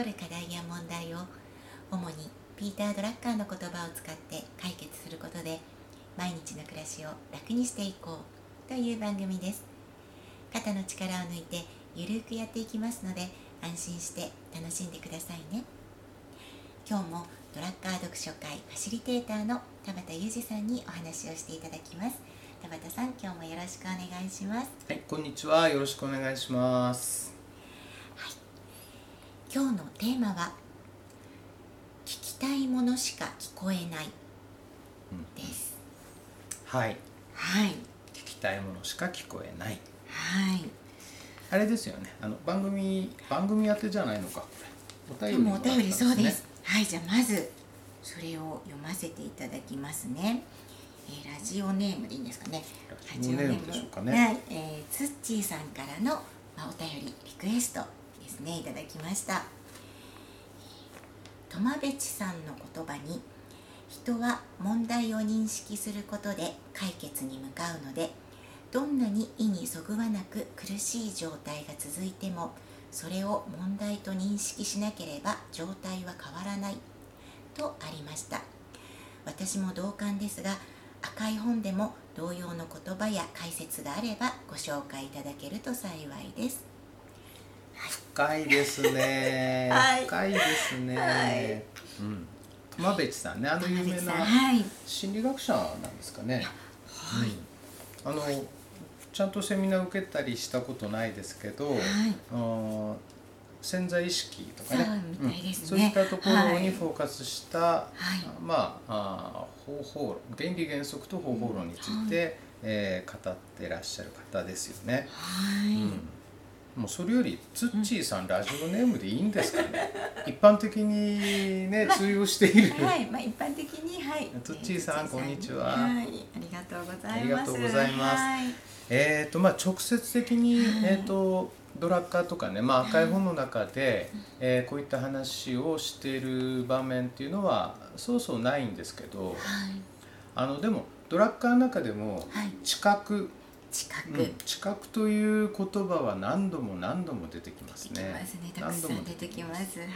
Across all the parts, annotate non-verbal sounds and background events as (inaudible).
り返し起こる課題や問題を主にピーター・ドラッカーの言葉を使って解決することで毎日の暮らしを楽にしていこうという番組です肩の力を抜いてゆるくやっていきますので安心して楽しんでくださいね今日もドラッカー読書会ファシリテーターの田畑裕二さんにお話をしていただきます田畑さん今日もよろしくお願いしますはい、こんにちは。よろしくお願いします。今日のテーマは聞きたいものしか聞こえないです、はい、はい。聞きたいものしか聞こえない。はい。あれですよね。あの番組番組宛てじゃないのか。これおで便りもお便りそうです。ね。はいじゃあまずそれを読ませていただきますね、えーラジオネームでいいんですかね。ラジオネームでしょうかね。はい、えー、つっちーさんからの、まあ、お便りリクエストですねいただきました。トマベチさんの言葉に人は問題を認識することで解決に向かうのでどんなに意にそぐわなく苦しい状態が続いてもそれを問題と認識しなければ状態は変わらないとありました。私も同感ですが赤い本でも同様の言葉や解説があればご紹介いただけると幸いです。深いですね。(laughs) はい。深いですね。はい。うん。熊別さんね、あの有名なはい。心理学者なんですかね。はい。あのちゃんとセミナー受けたりしたことないですけど、はい。あー潜在意識とかね。ね。うん。そういったところはい。にフォーカスした、はい。まあ方法原理原則と方法論について、えー語ってらっしゃる方ですよね。はい、うんもうそれよりツッチーさん、ラジオネームでいいんですかね。一般的にねまあ通用している、はい、まあ一般的にはい。つっちーさんえーこんにちは。はい、ありがとうございます。ありがとうございます。はい。えーとまあ、直接的に、はい。えー、とドラッカーとかね、まあ、赤い。本の中で、えーこういった話をしている場面っていうのはそうそうないんですけどはい、あのでもドラッカーの中でもはい、知覚、近く。うん知覚という言葉は何度も何度も出てきます出てきね。ますね。たくさん出てきます。はい。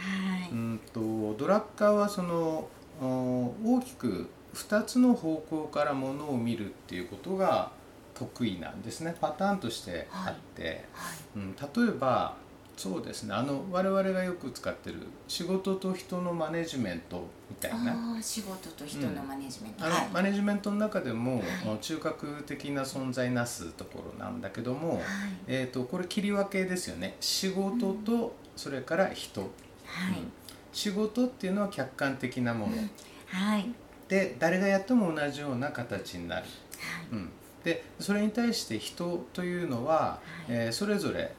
うんとドラッカーはそのお大きく2つの方向からものを見るっていうことが得意なんですねパターンとしてあって、はい。うん、例えばそうですね。あの我々がよく使ってる仕事と人のマネジメントみたいな。仕事と人のマネジメント。あのはい。マネジメントの中でも、はい。中核的な存在なすところなんだけども、はい。えー、とこれ切り分けですよね。仕事とそれから人、はい。仕事っていうのは客観的なもの、はい。で誰がやっても同じような形になる、うん、でそれに対して人というのは、いえーそれぞれはい。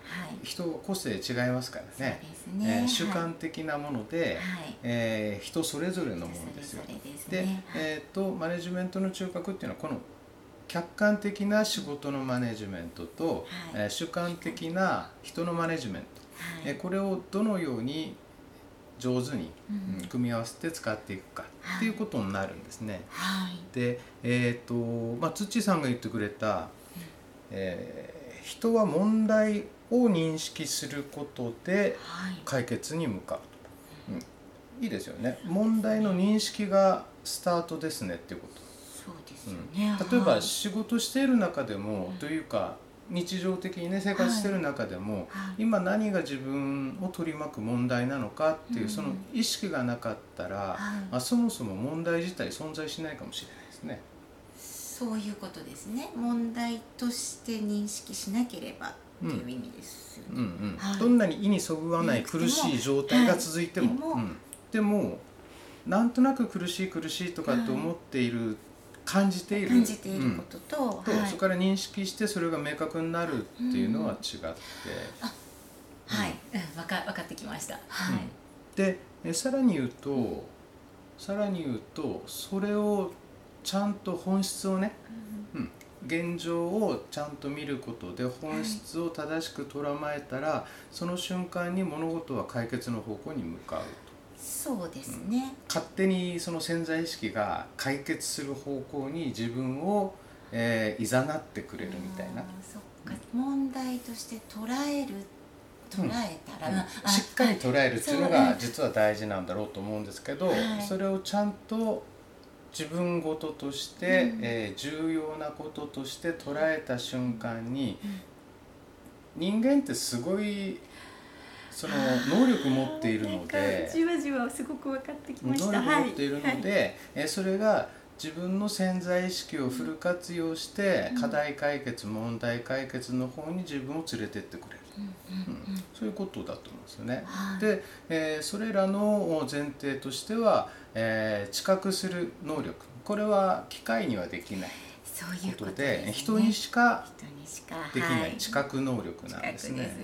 人個性違いますからねそうですね。えー主観的なもので、はい。はい。えー人それぞれのものですよでね。えー、とマネジメントの中核っていうのはこの客観的な仕事のマネジメントと、はいえー主観的な人のマネジメント、はい。えーこれをどのように上手に、組み合わせて使っていくかっていうことになるんですね。はい。でえっ、とまあ土さんが言ってくれた、えー人は問題を認識することではい。解決に向かう、うん、いいですよね。問題の認識がスタートですねっていうこと、そうですうん。よね。例えばはい。仕事している中でも、というか日常的にね生活している中でも、はい。今何が自分を取り巻く問題なのかっていう、うん。その意識がなかったら、はい。まあ、そもそも問題自体存在しないかもしれないですね。そういうことですね。問題として認識しなければっていう意味ですよね、うんうんはい。どんなに意にそぐわない苦しい状態が続いても,、でもなんとなく苦しい苦しいとかって思っている、感じている。感じていることと、うん。と、はい。そこから認識してそれが明確になるっていうのは違って、はい、うん、分か分かってきました。はい、うんでえさらに言うとさらに言うとそれをちゃんと本質をね、うん、現状をちゃんと見ることで本質を正しく捉まえたら、その瞬間に物事は解決の方向に向かうそうですね、勝手にその潜在意識が解決する方向に自分を、えー、誘ってくれるみたいな。あーそっか。問題として捉える捉えたら、うん。あしっかり捉えるっていうのはいが実は大事なんだろうと思うんですけど、はい。それをちゃんと自分ごととして、うん。えー重要なこととして捉えた瞬間にうん。人間ってすごいその能力持っているのでじわじわすごく分かってき能力ました。持っているので、えーそれが自分の潜在意識をフル活用してうん。課題解決問題解決の方に自分を連れてってくれる、うんうんうん。そういうことだと思うんですよね。はい。で、えーそれらの前提としては、えー知覚する能力。これは機械にはできない。そういうここととでね人にしかできなはい。知覚能力なんですね。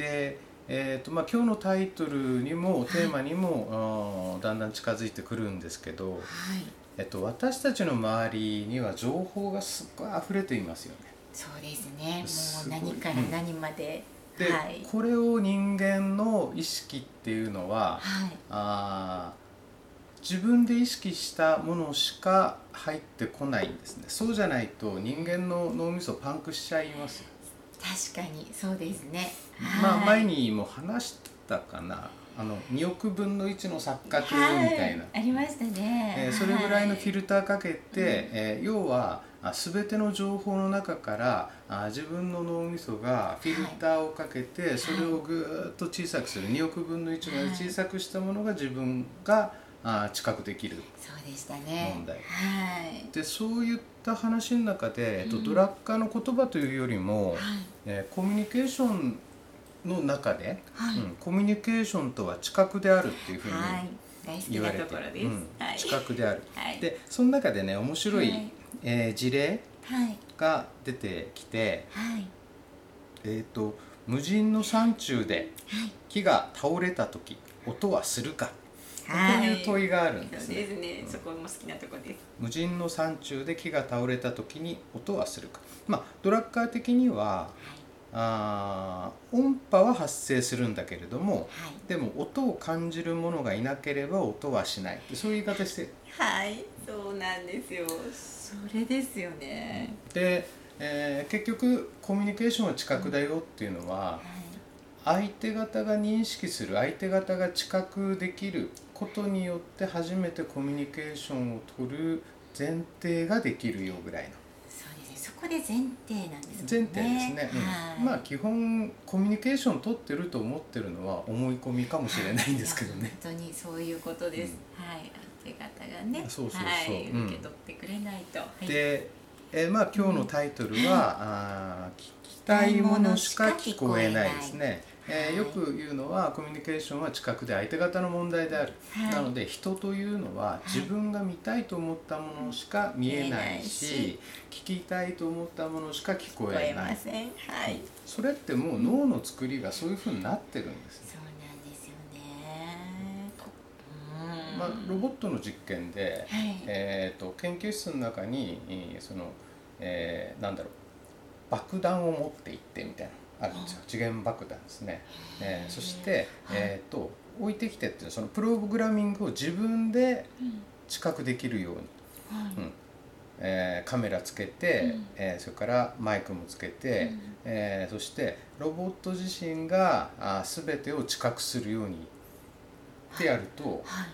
で、えーとまあ、今日のタイトルにもテーマにも、あーだんだん近づいてくるんですけど、はい。えっと、私たちの周りには情報がすっごい溢れていますよね。そうですね。もう何から何まで、で、はい。これを人間の意識っていうのは、はい。あー自分で意識したものしか入ってこないんですね。そうじゃないと人間の脳みそパンクしちゃいますよ。確かにそうですねまあはい。前にも話したかな。あの2億分の1の錯覚みはいたいな、ありましたね、えーそれぐらいのフィルルターかけて、えー要はあ全ての情報の中からあ自分の脳みそがフィルターをかけて、それをぐーっと小さくする。2億分の1まで小さくしたものが自分があ知覚できるそうでしたね。問題。はい。でそういった話の中で、えっと、うん。ドラッカーの言葉というよりも、はい。えーコミュニケーションの中で、はい、うん、コミュニケーションとは知覚であるっていうふうに言われて、ところです、うんはい。知覚である。はい。でその中でね面白い、はい。えー事例はい。が出てきて、はい。えー、と無人の山中ではい。木が倒れた時音はするか、こういう問いがあるんですね。ですね、そこも好きなとこです。無人の山中で木が倒れた時に音はするか。まあドラッカー的にはあー音波は発生するんだけれどもはい。でも音を感じるものがいなければ音はしないそういう言い方して。はいそうなんですよ。それですよね、で、えー結局コミュニケーションは知覚だよっていうのは相手方が認識する相手方が知覚できることによって初めてコミュニケーションを取る前提ができるよぐらいのそこで前提なんです前もん提ですね、まあ基本コミュニケーション取ってると思ってるのは思い込みかもしれないんですけどね。本当にそういうことです、はい。相手方がね。そうそうそう。はい、うん。受け取ってくれないと、はい。で、えーまあ今日のタイトルは、あー聞きたいものしか聞こえないですね、えーよく言うのはコミュニケーションは知覚で相手方の問題である、はい。なので人というのは自分が見たいと思ったものしか見えないし,、見えないし。聞きたいと思ったものしか聞こ聞こええないません。はい、それってもう脳の作りがそういうふうになってるんですね。そうなんですよね。こうん。まあ、ロボットの実験で、はい。えー、と研究室の中にえーその、えーなんだろう爆弾を持って行ってみたいな。のあるんですよ。次元爆弾ですね、えーそして、はい。えー、と置いてきてっていうそのプログラミングを自分でうん。知覚できるように、はい。うん。えーカメラつけて、うん。えーそれからマイクもつけて、うん。えーそしてロボット自身があー全てを知覚するようにってやると、はい。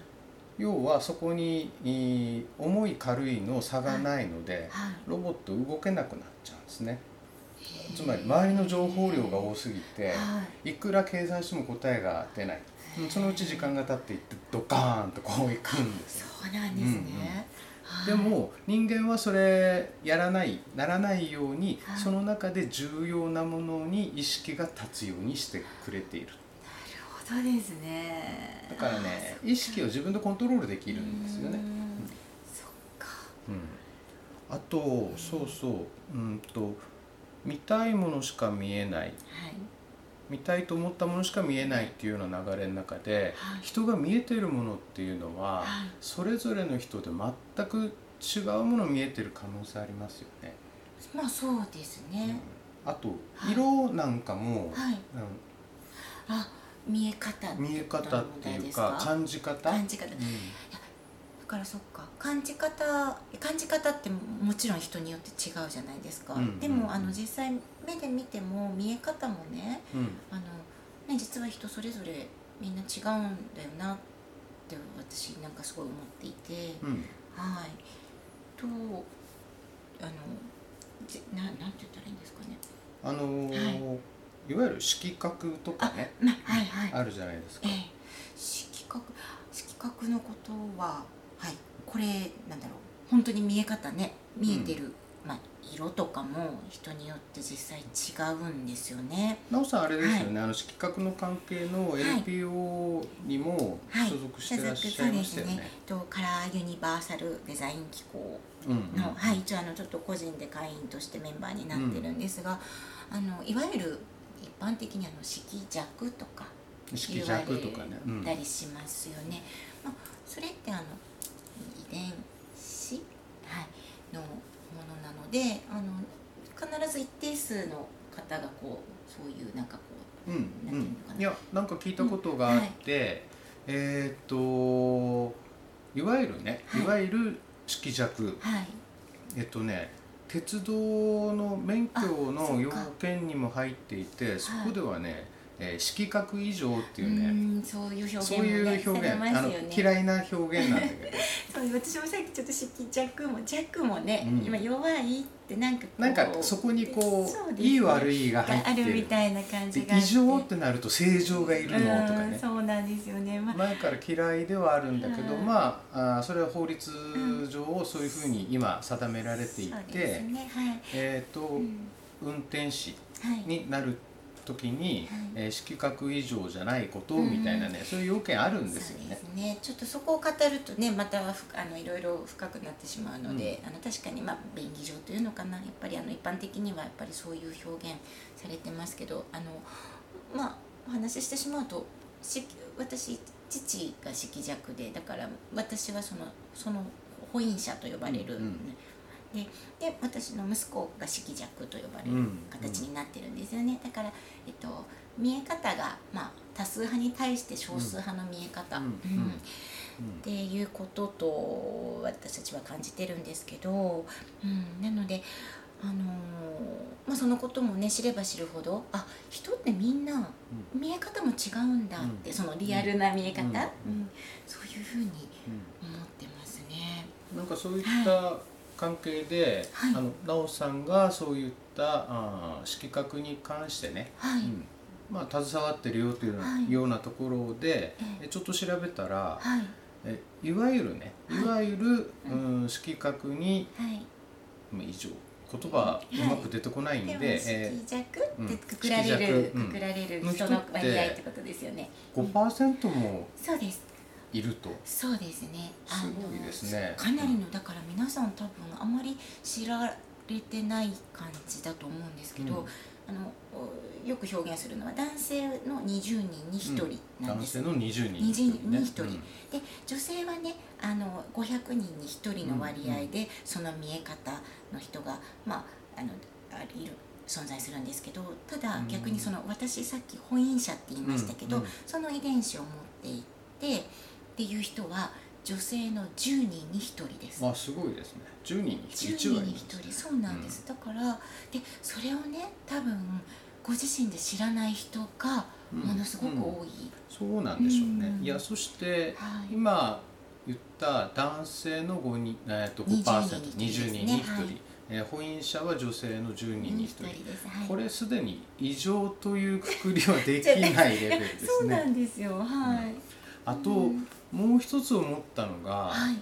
要はそこにいい重い軽いの差がないので、はい。ロボット動けなくなっちゃうんですねつまり周りの情報量が多すぎてはい。くら計算しても答えが出ない。うんそのうち時間が経っていってドカーンとこういくんですよ。そうなんですね、はい。でも人間はそれやらないならないようにはい。その中で重要なものに意識が立つようにしてくれている。なるほどですね。だからね意識を自分でコントロールできるんですよね。うーん。そっか。うん、あとそうそう。うんと見たいものしか見えない。はい。見たいと思ったものしか見えないっていうような流れの中で、はい。人が見えてるものっていうのは、はい。それぞれの人で全く違うもの見えてる可能性ありますよね。まあそうですうん。ね、あとはい。色なんかも、はい。うん。あ見え方見え方っていうか感じ方。感じ方、だからそっか。感じ方感じ方ってもちろん人によって違うじゃないですか、うん。でもあの実際目で見ても見え方もねうん。うんあのね実は人それぞれみんな違うんだよなって私なんかすごい思っていて、うん。はい。とあのじななんて言ったらいいんですかね。あのーい、わゆる色覚とかねまはいはい。あるじゃないですか。ええ。色覚色覚のことははい。これなんだろう。本当に見え方ね見えてる、まあ色とかも人によって実際違うんですよね。なおさんあれですよね、あの色覚の関係の NPO にもはい。所属してらっしゃいましたよね。とカラーユニバーサルデザイン機構うんうんの、はい、一応あのちょっと個人で会員としてメンバーになってるんですが、あのいわゆる一般的にあの色弱とか色弱とかね。うん。たりしますよね。まあ、それってあの遺伝子、はい、のものなのであの必ず一定数の方がこうそういうなんかこうんなんうん、いやなんか聞いたことがあって、えーっといわゆるね、はい。い、わゆる色弱。うはい。えっとね鉄道の免許あの要件にも入っていてそこではね、えー色覚異常っていううねーんそういう表現そういう表現、あの嫌いな表現なんだけど。(laughs) そう私もさっきちょっと色弱も弱もね、うん。今弱いってなんかなんかそこにこそうですねういい悪いが入ある。みってるたいな感じでが異常ってなると正常がいるの？とかね。うんそうなんですよね、まあ、前から嫌いではあるんだけど、うん。まああーそれは法律上そういうふうに今定められていて、ですねはい、えっ、と、うん。運転士はい。になる時に、はい。えー色覚異常じゃないことみたいなね、そういう要件あるんですよね。ね。ちょっとそこを語るとねまたふあのいろいろ深くなってしまうので、あの確かにまあ便宜上というのかな。やっぱりあの一般的にはやっぱりそういう表現されてますけどあのまあお話ししてしまうとし私父が色弱でだから私はそのその保因者と呼ばれる、うんうんでで私の息子が色弱と呼ばれるうん形になってるんですよね、だから、えっと、見え方が、まあ、多数派に対して少数派の見え方、っていうことと私たちは感じてるんですけど、うん、なので、あのーまあ、そのこともね知れば知るほどあ人ってみんな見え方も違うんだって、うん。そのリアルな見え方、うん。うん。そういうふうに思ってますね。うんなんかそういった関係で、はい。あの奈緒さんがそういったあー色覚に関してね、はい、うん。まあ、携わってるよというような,、はい。ようなところで、ええ。えちょっと調べたら、はい。えいわゆるねはい。いわゆる、うん、色覚にはい。まあ異常言葉うまく出てこないんで、でもえ色弱うん。ってくくられる、うん。くくられるの人の割合ってことですよね。ー、5%もそうです。いると。そうですね。すごいですね。かなりのだから皆さん多分あまり知られてない感じだと思うんですけど、うん。あのおよく表現するのは男性の20人に1人なんです。男性の20人。20人に1人。うん。で女性はねあの500人に1人の割合で、その見え方の人がまああのあいる存在するんですけどただうん。逆にその私さっき本因者って言いましたけど、うん。うん。その遺伝子を持っていてっていう人は女性の10人に1人です。あすごいですね。10人に1 10人人に1人そうなんです、だからでそれをね多分ご自身で知らない人がものすごく多い、そうなんでしょうね、うん。いやそしてはい。今言った男性の5人、えー、と20 5%20 人人に1人、に一人ですね。はい。えー婚姻者は女性の10人に1人、です、はい、これすでに異常というくくりはできないレベルです (laughs) そうなねんですよ。はい、あと、うんもう一つ思ったのが、はい。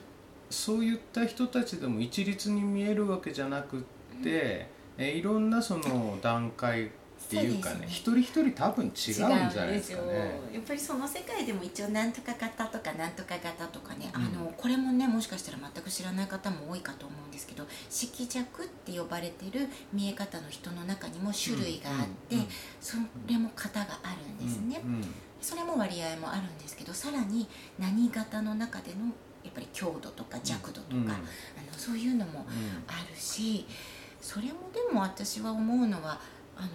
そういった人たちでも一律に見えるわけじゃなくって、えーいろんなその段階っていうかねね。一人一人多分違うんじゃないですかね。やっぱりその世界でも一応なんとか型とかなんとか型とかね、うん。あのこれもねもしかしたら全く知らない方も多いかと思うんですけど色弱って呼ばれてる見え方の人の中にも種類があって、うんうんそれも型があるんですね、うんうん。それも割合もあるんですけどさらに何型の中でのやっぱり強度とか弱度とか、うん。あのそういうのもうん。あるしそれもでも私は思うのはあの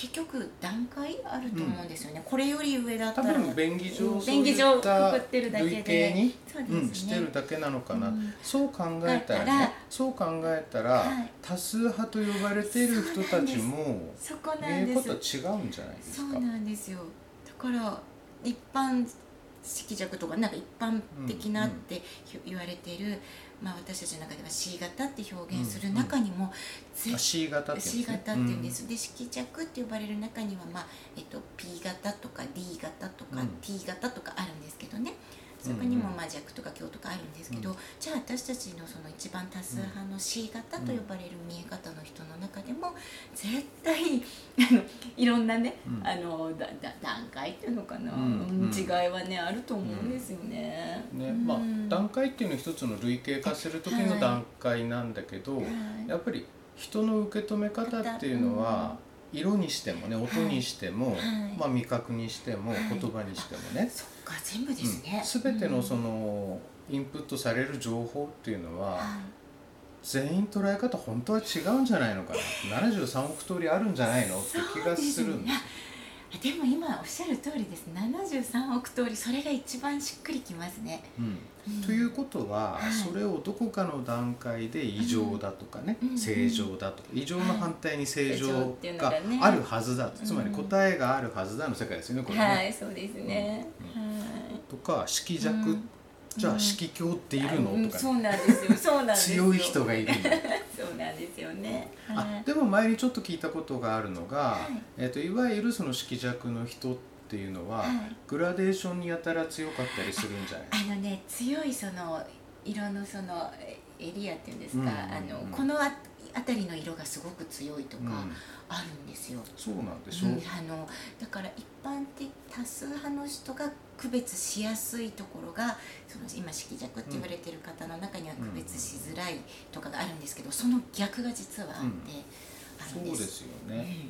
結局段階あると思うんですよね、これより上だった多ら分便宜上便宜上ったくくってるだけで類型に、そうですね、うん、してるだけなのかな、うん。そう考えたらねそう考えたら、はい。多数派と呼ばれている人たちもそこ見なんです。ことは違うんじゃないですか。そうなんですよ。だから一般色弱とかなんか一般的なって言われてる、まあ、私たちの中では C 型って表現する中にも、ぜあ C 型っていうん C ですね型って言うんです、で色弱って呼ばれる中には、まあえっと、P 型とか D 型とかうん。T 型とかあるんですけどねそこにもまあ弱とか強とかあるんですけど、うん。じゃあ私たちのその一番多数派の C 型と呼ばれる見え方の人の中でも絶対 (laughs) あのいろんなね、うん。あのだだ段階っていうのかな、うんうん。違いはねあると思うんですよね。ねまあうん、段階っていうのは一つの類型化する時の段階なんだけど、はい。やっぱり人の受け止め方っていうのは、色にしてもね音にしても、はい。まあ、味覚にしても、はい。言葉にしてもね、か全部ですね。うん、全てのその、のインプットされる情報っていうのは、はい。全員捉え方本当は違うんじゃないのかな。73億通りあるんじゃないのって気がするんですでも今おっしゃる通りです。73億通りそれが一番しっくりきますね、うん。うん。ということは、はい。それをどこかの段階で異常だとかね、うん正常だとか異常の反対に正常正常っていうのがあるはずだと、つまりうん答えがあるはずだの世界ですよねこれね。はい。そうですね、うんか色弱、うん。じゃあうん。色強っているの、うんとかね、そうなんですよ。そうなんですよ。強い人がいるの。(laughs) そうなんですよね。はあい。でも前にちょっと聞いたことがあるのが、はい。えー、といわゆるその色弱の人っていうのは、はい。グラデーションにやたら強かったりするんじゃない？あのね強いその色のそのえエリアっていうんですか、うんうんうん。あのこのあ辺りの色がすごく強いとかうん。あるんですよ、そうなんでしょう、うんあのだから一般的多数派の人が区別しやすいところがその今色弱って言われてる方の中には区別しづらいとかがあるんですけどその逆が実はあって、うん。あるそんです。うですよね、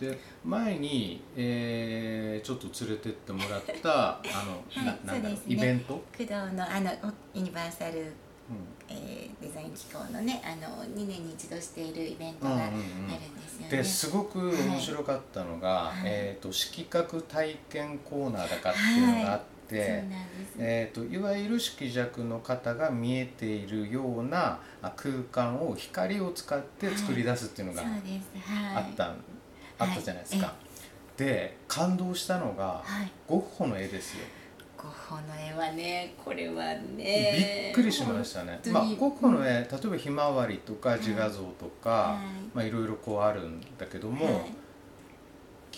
で前に、えーちょっと連れてってもらったあの、いななんだろう、そうですね。イベント、工藤のあのおユニバーサル、うえーデザイン機構のねあの2年に一度しているイベントんうんがあるうんんですよね。ですごく面白かったのが、はい。えー、と色覚体験コーナーだかっていうのがあって、そうなんです、えー、といわゆる色弱の方が見えているようなあ空間を光を使って作り出すっていうのがそうです。はい。あった,、あったじゃないですか。で感動したのがはい。ゴッホの絵ですよ。ゴッホの絵はねこれはねびっくりしましたね。まあ、ゴッホの絵例えばひまわりとか自画像とか、はいまあ、いろいろこうあるんだけども、はい。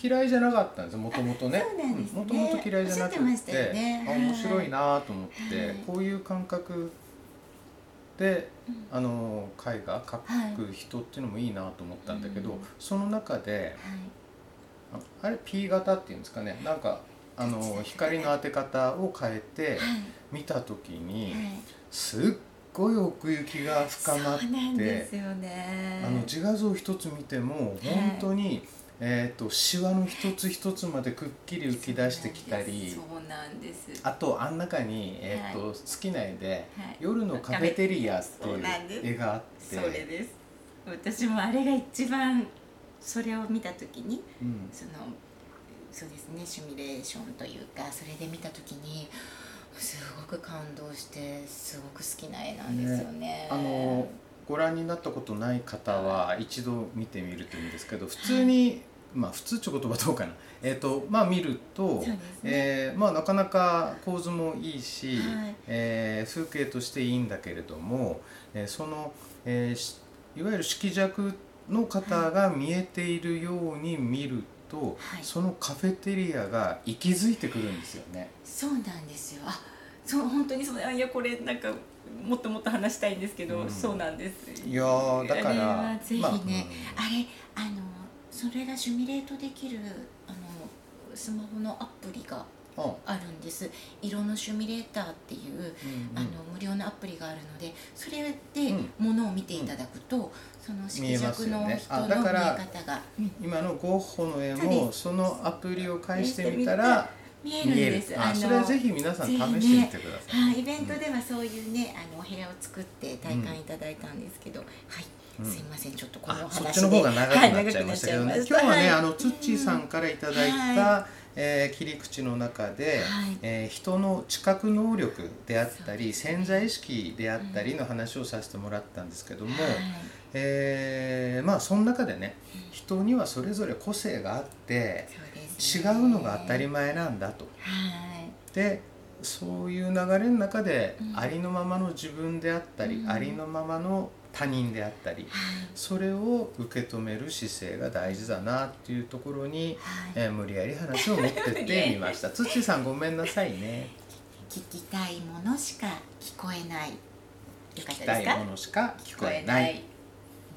嫌いじゃなかったんですもともとね。もともと嫌いじゃなくてて、ね。あ面白いなと思って、はい。こういう感覚でうん。あの絵画描く人っていうのもいいなと思ったんだけど、うん。その中でああれ P 型っていうんですかね。なんかあの光の当て方を変えてはい。見た時にはい。すっごい奥行きが深まってあの自画像一つ見ても本当に、えー、とシワの一つ一つまでくっきり浮き出してきたりそうなんです。あとあん中に、えーとは好きな絵ではい「夜のカフェテリア」っていう絵があってそれです。私もあれが一番それを見た時にうん。そのそうですねシミュレーションというかそれで見た時にすごく感動してすごく好きな絵なんですよね。あのご覧になったことない方は一度見てみるといいんですけど普通に、まあ普通って言葉どうかな。えっ、とまあ見ると、ね。えーまあなかなか構図もいいし、はい。えー風景としていいんだけれども、えーその、えーしいわゆる色弱の方が見えているように見ると、はい。そのカフェテリアが息づいてくるんですよね。そうなんですよ。あそう本当にそうあいやこれなんかもっともっと話したいんですけど、うん。そうなんです。いやーだかあれらはぜひね、まああれあのそれがシミュレートできるあのスマホのアプリがうんうんあるんです。色のシミュレーターっていう、うんあの無料のアプリがあるのでそれでうん。ものを見ていただくと、その色弱の人のあだから見え方が、うん。今のゴッホの絵もそのアプリを介してみたら見えるんです。のあそれはぜひ皆さん試してみてください、はい、イベントではそういうね、あのお部屋を作って体感いただいたんですけど、はい。うん。すいませんちょっとこのあ話でそっちの方が長くなっちゃいましたけどね、はい今日はね、はいあのツッチーさんからいただいた、はえー切り口の中で、はい。えー人の知覚能力であったり、ね。潜在意識であったりの話をさせてもらったんですけども、はい。えーまあその中でね人にはそれぞれ個性があって違ね。うのが当たり前なんだと。はい。でそういう流れの中で、うん。ありのままの自分であったり、うん。ありのままの他人であったり、はい。それを受け止める姿勢が大事だなっていうところに、はい。えー無理やり話を持ってってみました。(laughs) 土さんごめんなさいね。聞きたいものしか聞こえない。聞きたいものしか聞こえない。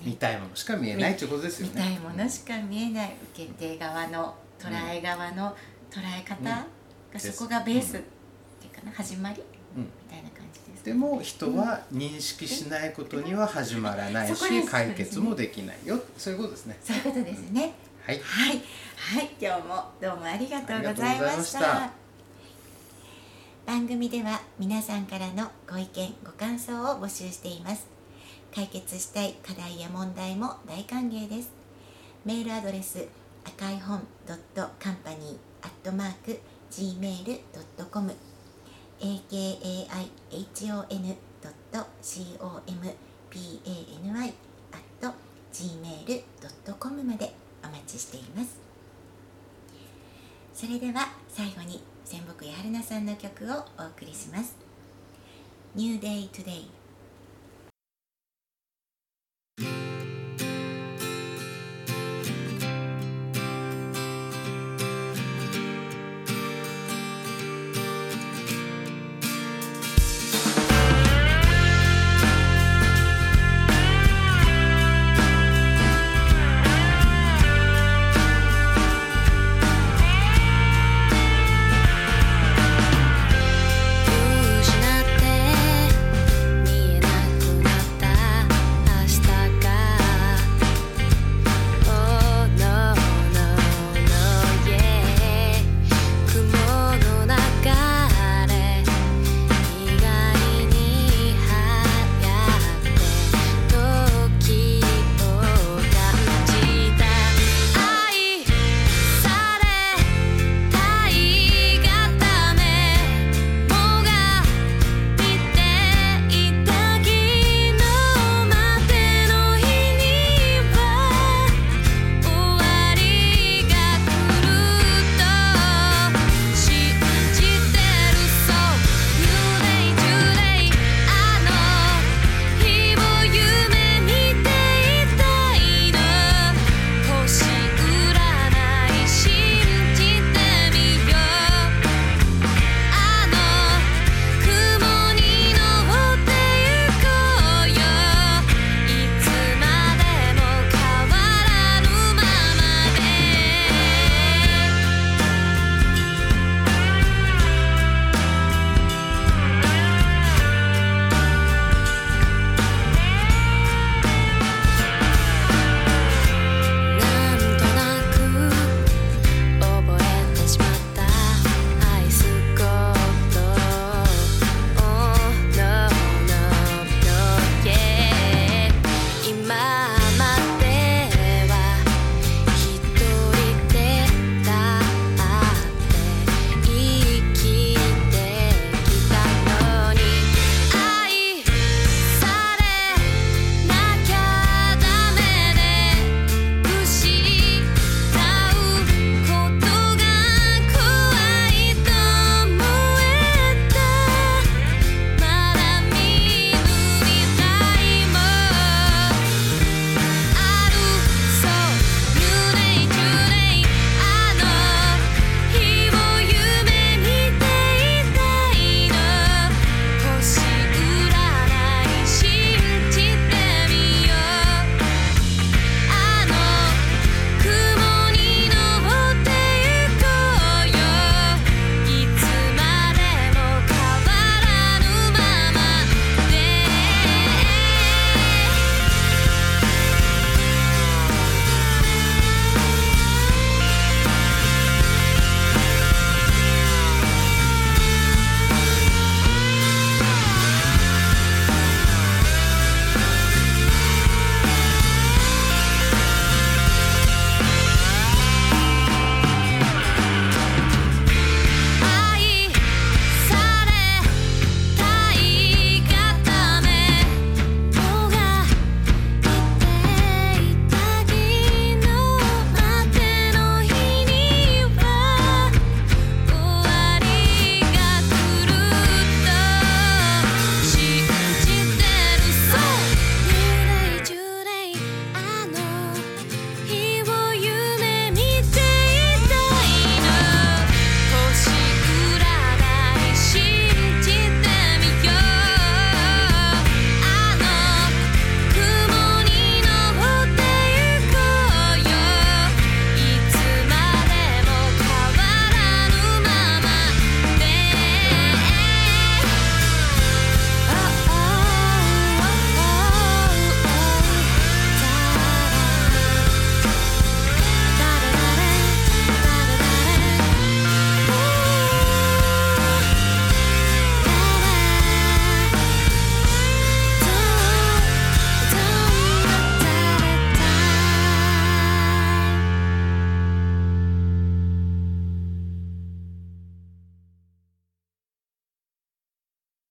見たいものしか見えないっていうことですよね。見たいものしか見えない受け手側の捉え側の捉え方がそこがベースっていうかな始まりうん。みたいな感じですでも人は認識しないことには始まらないし、解決もできないよ。そういうことですね。そういうことですね。はい。はい。はい。今日もどうもありがとうございました。ありがとうございました。番組では皆さんからのご意見ご感想を募集しています。解決したい課題や問題も大歓迎です。メールアドレス赤い本 .company.gmail.com akaihon.company.gmail.com までお待ちしています。それでは最後に仙北やはるなさんの曲をお送りします。New Day Today